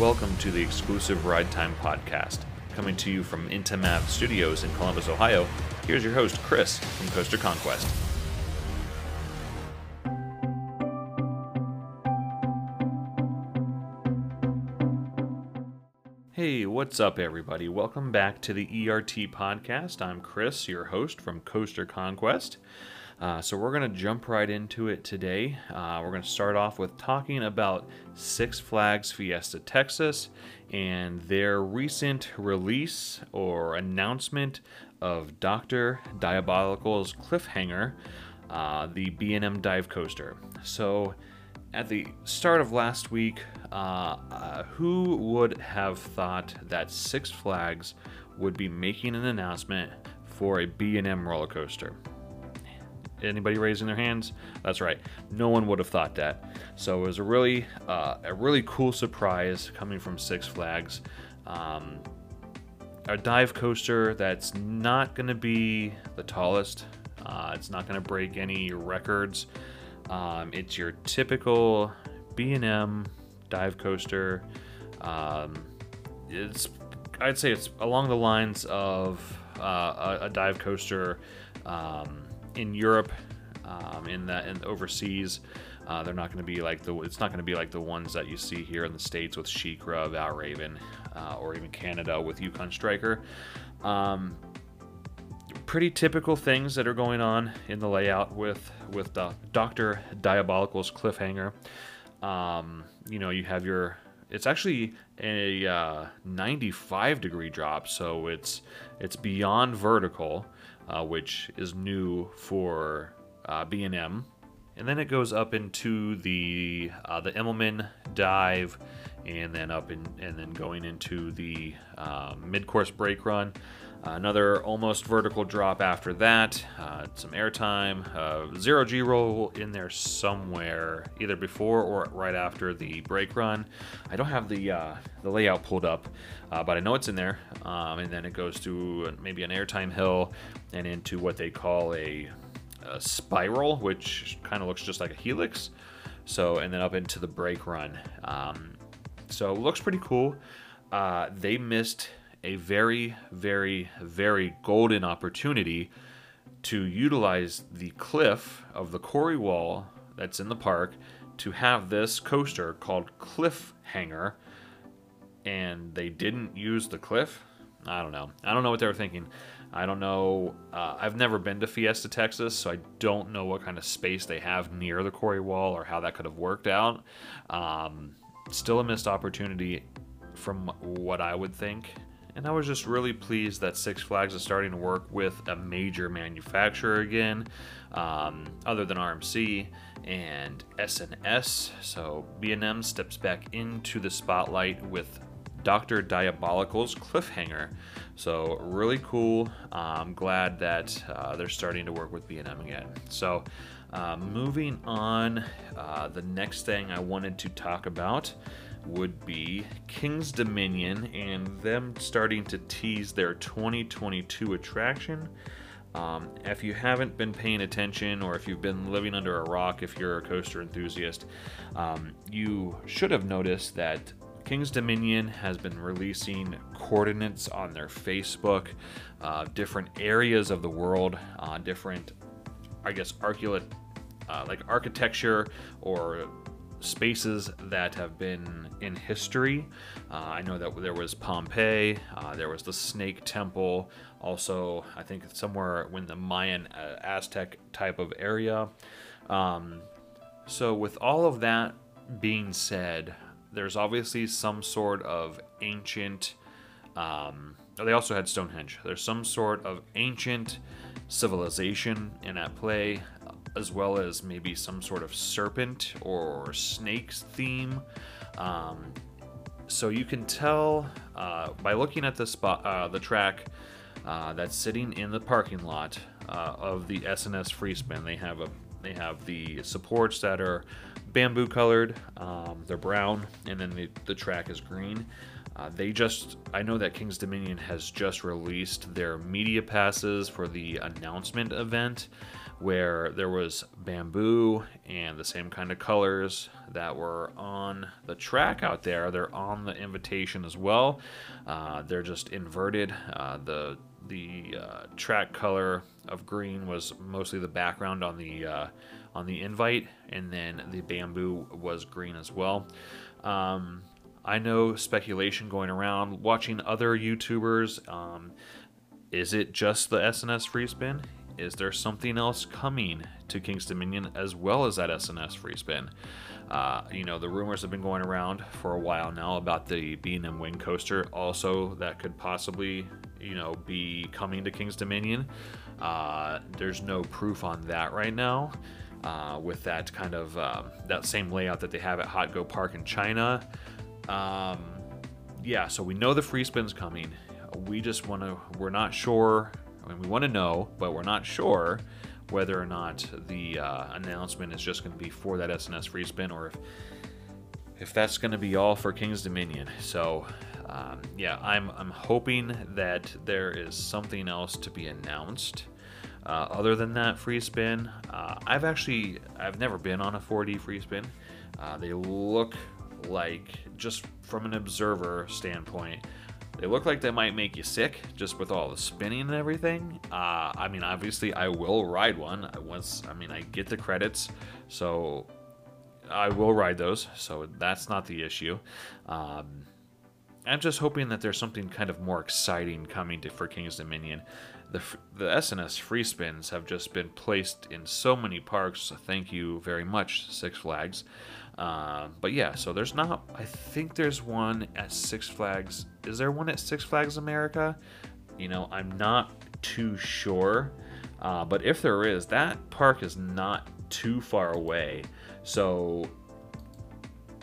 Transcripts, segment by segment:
Welcome to the exclusive Ride Time podcast. Coming to you from Intimav Studios in Columbus, Ohio, here's your host, Chris from Coaster Conquest. Hey, what's up, everybody? Welcome back to the ERT podcast. I'm Chris, your host from Coaster Conquest. Uh, so, we're going to jump right into it today. Uh, we're going to start off with talking about Six Flags Fiesta Texas and their recent release or announcement of Dr. Diabolical's Cliffhanger, uh, the B&M dive coaster. So, at the start of last week, uh, uh, who would have thought that Six Flags would be making an announcement for a B&M roller coaster? Anybody raising their hands? That's right. No one would have thought that. So it was a really, uh, a really cool surprise coming from Six Flags. Um, a dive coaster that's not going to be the tallest. Uh, it's not going to break any records. Um, it's your typical B&M dive coaster. Um, it's, I'd say it's along the lines of uh, a, a, dive coaster um, in Europe, um, in the and overseas. Uh, they're not going to be like the. It's not going to be like the ones that you see here in the states with SheiKra, Valravn, uh, or even Canada with Yukon Striker. Um, pretty typical things that are going on in the layout with with the Doctor Diabolical's cliffhanger. Um, you know, you have your. It's actually a uh, 95 degree drop, so it's it's beyond vertical uh, which is new for uh, B&M. And then it goes up into the uh, the Immelmann dive, and then up in, and then going into the uh, mid-course brake run. Another almost vertical drop after that. Uh, some airtime, uh, zero G roll in there somewhere, either before or right after the brake run. I don't have the uh, the layout pulled up, uh, but I know it's in there. Um, and then it goes to maybe an airtime hill and into what they call a, a spiral, which kind of looks just like a helix. So, and then up into the brake run. Um, so, looks pretty cool. Uh, they missed a very, very, very golden opportunity to utilize the cliff of the quarry wall that's in the park to have this coaster called Cliffhanger, and they didn't use the cliff. I don't know. I don't know what they were thinking. I don't know. Uh, I've never been to Fiesta, Texas, so I don't know what kind of space they have near the quarry wall or how that could have worked out. Um, still a missed opportunity from what I would think. And I was just really pleased that Six Flags is starting to work with a major manufacturer again, um, other than RMC and S&S. So B&M steps back into the spotlight with Dr. Diabolical's Cliffhanger. So really cool. I'm glad that uh, they're starting to work with B&M again. So uh, moving on, uh, the next thing I wanted to talk about would be Kings Dominion and them starting to tease their 2022 attraction. Um, if you haven't been paying attention, or if you've been living under a rock, if you're a coaster enthusiast, um, you should have noticed that Kings Dominion has been releasing coordinates on their Facebook, uh, different areas of the world, uh, different, I guess, archeolo- uh, like architecture or spaces that have been in history. Uh, I know that there was Pompeii, uh, there was the Snake Temple, also, I think somewhere in the Mayan uh, Aztec type of area. Um, so, with all of that being said, there's obviously some sort of ancient. Um, they also had Stonehenge. There's some sort of ancient civilization in at play, as well as maybe some sort of serpent or snakes theme. Um, so you can tell uh, by looking at the spot, uh, the track uh, that's sitting in the parking lot uh, of the S&S Free Spin. They have a They have the supports that are bamboo colored, um, they're brown, and then the, the track is green. Uh, they just, I know that Kings Dominion has just released their media passes for the announcement event where there was bamboo and the same kind of colors that were on the track out there. They're on the invitation as well. Uh, they're just inverted. Uh, the the uh, track color of green was mostly the background on the uh, on the invite, and then the bamboo was green as well. Um, I know speculation going around watching other YouTubers. Um, is it just the S&S free spin? Is there something else coming to Kings Dominion as well as that S&S free spin? Uh, you know, the rumors have been going around for a while now about the B&M Wing Coaster also that could possibly, you know, be coming to Kings Dominion. Uh, there's no proof on that right now. Uh, with that kind of um, that same layout that they have at Hot Go Park in China. Um, yeah, so we know the free spin's coming. We just want to, we're not sure I mean, we want to know, but we're not sure whether or not the uh, announcement is just going to be for that S&S free spin or if if that's going to be all for Kings Dominion. So, um, yeah, I'm I'm hoping that there is something else to be announced. Uh, other than that free spin, uh, I've actually I've never been on a 4D free spin. Uh, they look like just from an observer standpoint, they look like they might make you sick just with all the spinning and everything. Uh, I mean, obviously, I will ride one once. I mean, I get the credits, so I will ride those. So that's not the issue. Um, I'm just hoping that there's something kind of more exciting coming to for Kings Dominion. The the S&S free spins have just been placed in so many parks. Thank you very much, Six Flags. Uh, but yeah, so there's not. I think there's one at Six Flags. Is there one at Six Flags America? You know, I'm not too sure. Uh, but if there is, that park is not too far away. So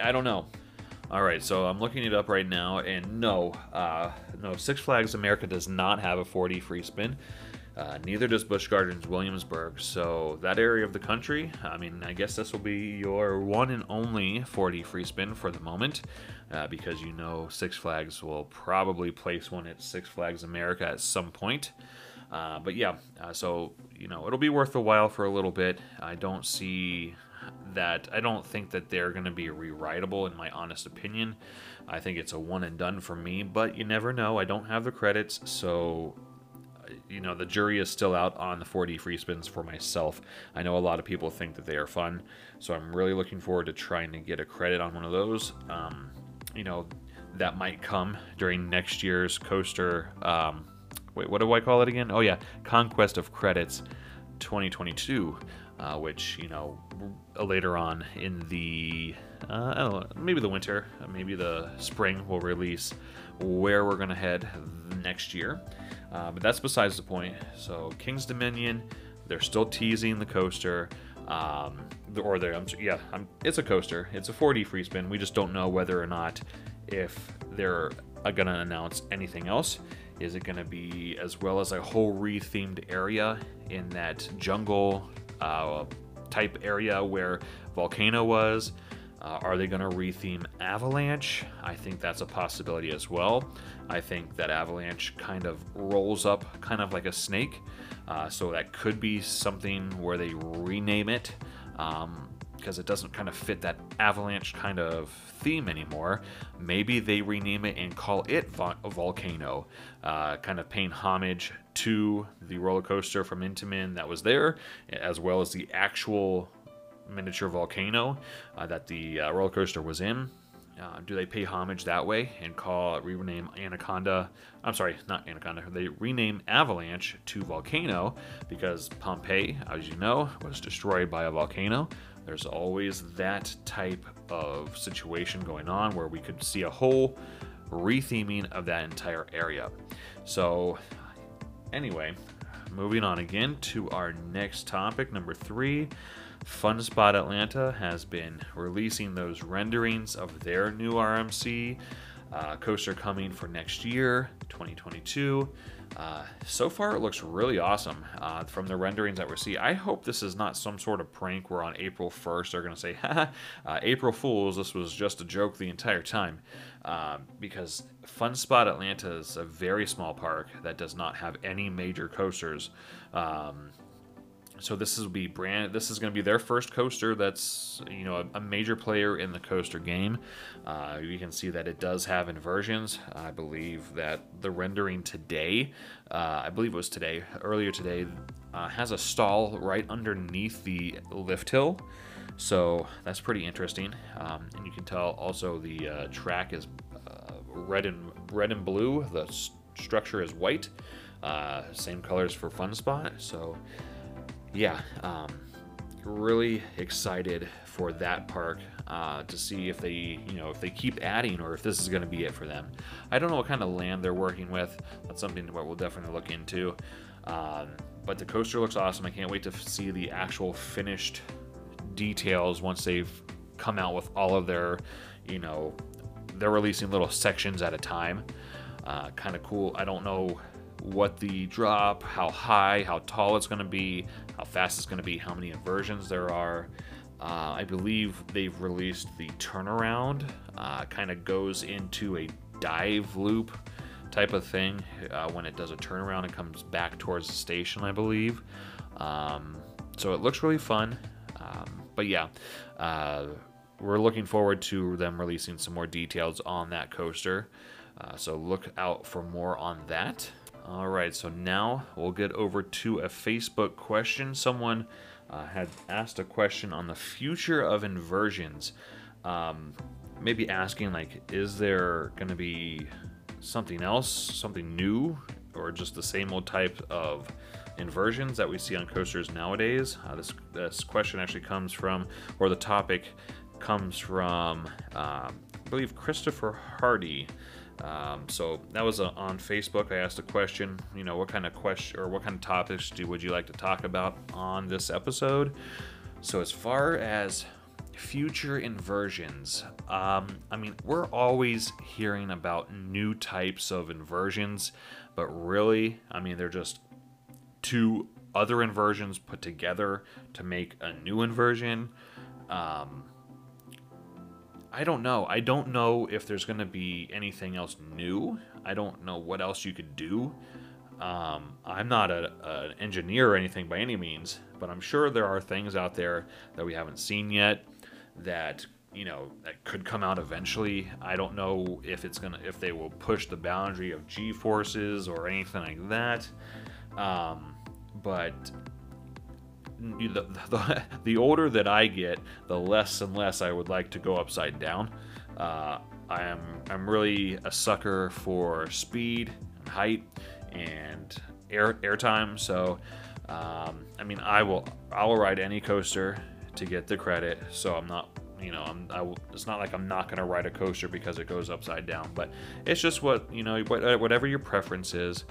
I don't know. All right, so I'm looking it up right now, and no, uh, no, Six Flags America does not have a 4D free spin. Uh, neither does Busch Gardens Williamsburg. So that area of the country, I mean, I guess this will be your one and only 4D free spin for the moment, uh, because you know Six Flags will probably place one at Six Flags America at some point. Uh, but yeah, uh, so you know it'll be worth a while for a little bit. I don't see that. I don't think that they're going to be rerideable, in my honest opinion. I think it's a one and done for me, but you never know. I don't have the credits, so you know the jury is still out on the 4D free spins for myself. I know a lot of people think that they are fun, so I'm really looking forward to trying to get a credit on one of those. Um, you know that might come during next year's coaster. Um, wait, what do I call it again? Oh yeah, Conquest of Credits 2022, uh, which you know later on in the uh, I don't know, maybe the winter, maybe the spring will release where we're gonna head next year. Uh, but that's besides the point. So Kings Dominion, they're still teasing the coaster. Um, or they yeah, I'm, it's a coaster. It's a 4D free spin. We just don't know whether or not if they're uh, gonna announce anything else. Is it gonna be as well as a whole rethemed area in that jungle uh, type area where Volcano was? Uh, are they going to retheme Avalanche? I think that's a possibility as well. I think that Avalanche kind of rolls up kind of like a snake. Uh, so that could be something where they rename it because um, it doesn't kind of fit that Avalanche kind of theme anymore. Maybe they rename it and call it Vo- Volcano, uh, kind of paying homage to the roller coaster from Intamin that was there, as well as the actual miniature volcano uh, that the uh, roller coaster was in. Uh, do they pay homage that way and call rename Anaconda? I'm sorry, not Anaconda. They rename Avalanche to Volcano because Pompeii, as you know, was destroyed by a volcano. There's always that type of situation going on where we could see a whole retheming of that entire area. So, anyway, moving on again to our next topic, number three. Fun Spot Atlanta has been releasing those renderings of their new RMC uh, coaster coming for next year, 2022. Uh, so far, it looks really awesome uh, from the renderings that we see. I hope this is not some sort of prank where on April 1st they're going to say, Haha, uh, April Fools, this was just a joke the entire time. Uh, because Fun Spot Atlanta is a very small park that does not have any major coasters. Um, so this is be brand. This is going to be their first coaster. That's you know a, a major player in the coaster game. Uh, you can see that it does have inversions. I believe that the rendering today, uh, I believe it was today, earlier today, uh, has a stall right underneath the lift hill. So that's pretty interesting. Um, and you can tell also the uh, track is uh, red and red and blue. The structure is white. Uh, same colors for Fun Spot. So yeah, um, really excited for that park uh, to see if they, you know, if they keep adding or if this is going to be it for them. I don't know what kind of land they're working with. That's something that we'll definitely look into. Um, but the coaster looks awesome. I can't wait to see the actual finished details once they've come out with all of their, you know, they're releasing little sections at a time. Uh, kind of cool. I don't know what the drop, how high, how tall it's going to be, how fast it's going to be, how many inversions there are. Uh, I believe they've released the turnaround, uh, kind of goes into a dive loop type of thing. Uh, when it does a turnaround, it comes back towards the station, I believe. Um, so it looks really fun. Um, but yeah, uh, we're looking forward to them releasing some more details on that coaster. Uh, so look out for more on that. All right, so now we'll get over to a Facebook question. Someone uh, had asked a question on the future of inversions. Um, maybe asking, like, is there going to be something else, something new, or just the same old type of inversions that we see on coasters nowadays? Uh, this, this question actually comes from, or the topic comes from, um, I believe, Christopher Hardy. Um, so that was uh, on Facebook. I asked a question. You know, what kind of question or what kind of topics do would you like to talk about on this episode? So as far as future inversions, um, I mean, we're always hearing about new types of inversions, but really, I mean, they're just two other inversions put together to make a new inversion. Um, I don't know. I don't know if there's going to be anything else new. I don't know what else you could do. Um, I'm not a, an engineer or anything by any means, but I'm sure there are things out there that we haven't seen yet that you know that could come out eventually. I don't know if it's gonna if they will push the boundary of G forces or anything like that. Um, but the, the, the older that I get, the less and less I would like to go upside down. Uh, I am I'm really a sucker for speed, and height, and air airtime. So, um, I mean, I will I will ride any coaster to get the credit. So I'm not you know I'm I, it's not like I'm not gonna ride a coaster because it goes upside down. But it's just what you know whatever your preference is.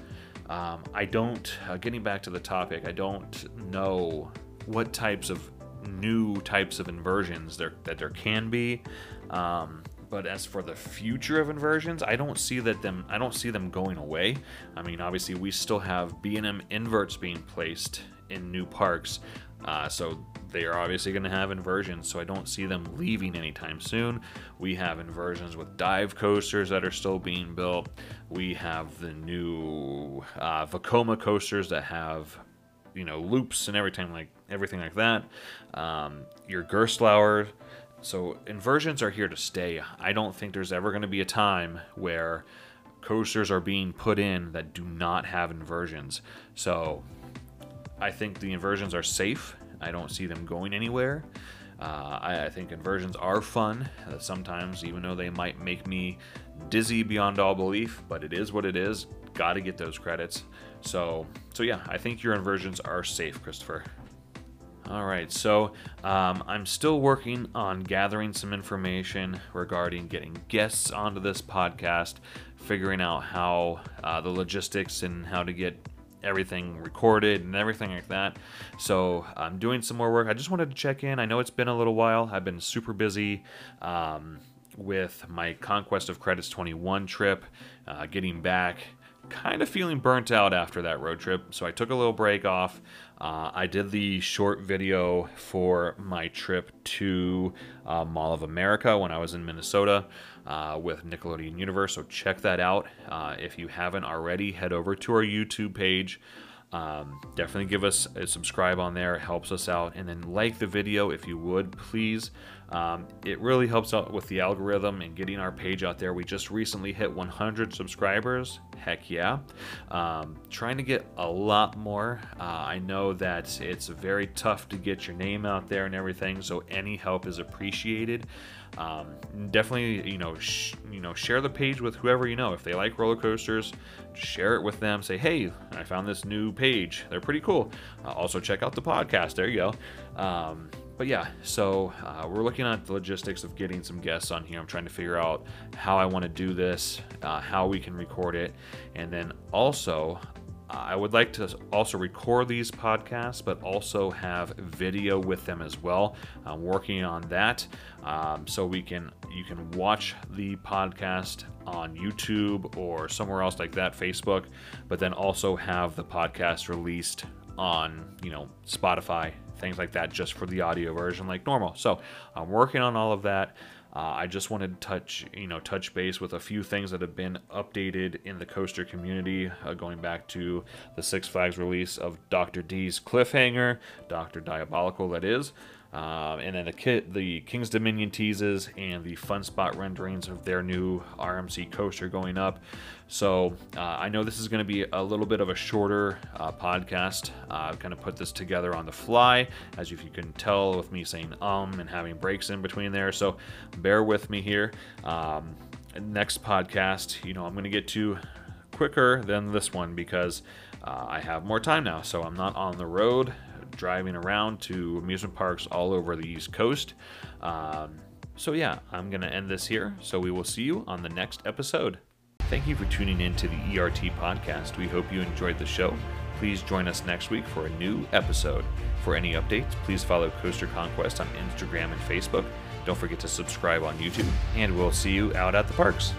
Um, I don't, uh, getting back to the topic, I don't know what types of new types of inversions there that there can be. Um, but as for the future of inversions, I don't see that them. I don't see them going away. I mean, obviously, we still have B&M inverts being placed in new parks, uh, so they are obviously going to have inversions. So I don't see them leaving anytime soon. We have inversions with dive coasters that are still being built. We have the new uh, Vekoma coasters that have you know loops and everything like everything like that. Um, your Gerstlauer. So inversions are here to stay. I don't think there's ever going to be a time where coasters are being put in that do not have inversions. So I think the inversions are safe. I don't see them going anywhere. Uh, I, I, think inversions are fun uh, sometimes, even though they might make me dizzy beyond all belief. But it is what it is. Got to get those credits. So, so yeah, I think your inversions are safe, Christopher. All right, so um, I'm still working on gathering some information regarding getting guests onto this podcast, figuring out how uh, the logistics and how to get everything recorded and everything like that. So I'm doing some more work. I just wanted to check in. I know it's been a little while. I've been super busy um, with my Conquest of Credits 21 trip, uh, getting back kind of feeling burnt out after that road trip, so I took a little break off. Uh, I did the short video for my trip to uh, Mall of America when I was in Minnesota uh, with Nickelodeon Universe, so check that out. Uh, if you haven't already, head over to our YouTube page. Um, definitely give us a subscribe on there, it helps us out. And then like the video if you would, please. Um, it really helps out with the algorithm and getting our page out there. We just recently hit 100 subscribers. Heck yeah. Um, trying to get a lot more. Uh, I know that it's very tough to get your name out there and everything, so any help is appreciated. Um, definitely, you know, sh- you know, share the page with whoever you know. If they like roller coasters, share it with them. Say, hey, I found this new page. They're pretty cool. Uh, also, check out the podcast. There you go. But yeah, so uh, we're looking at the logistics of getting some guests on here. I'm trying to figure out how I want to do this, uh, how we can record it, and then also I would like to also record these podcasts, but also have video with them as well. I'm working on that, um, so we can you can watch the podcast on YouTube or somewhere else like that, Facebook, but then also have the podcast released on you know Spotify, things like that, just for the audio version like normal. So I'm working on all of that. Uh, I just wanted to touch, you know, touch base with a few things that have been updated in the coaster community, uh, going back to the Six Flags release of Dr. D's Cliffhanger, Dr. Diabolical, that is. Um, and then the, kit, the Kings Dominion teases and the Fun Spot renderings of their new RMC coaster going up. So uh, I know this is going to be a little bit of a shorter uh, podcast. Uh, I've kind of put this together on the fly, as if you can tell with me saying um and having breaks in between there. So bear with me here. Um, next podcast, you know, I'm going to get to quicker than this one because uh, I have more time now. So I'm not on the road driving around to amusement parks all over the East Coast. Um, so, yeah, I'm going to end this here. So, we will see you on the next episode. Thank you for tuning in to the ERT podcast. We hope you enjoyed the show. Please join us next week for a new episode. For any updates, please follow Coaster Conquest on Instagram and Facebook. Don't forget to subscribe on YouTube, and we'll see you out at the parks.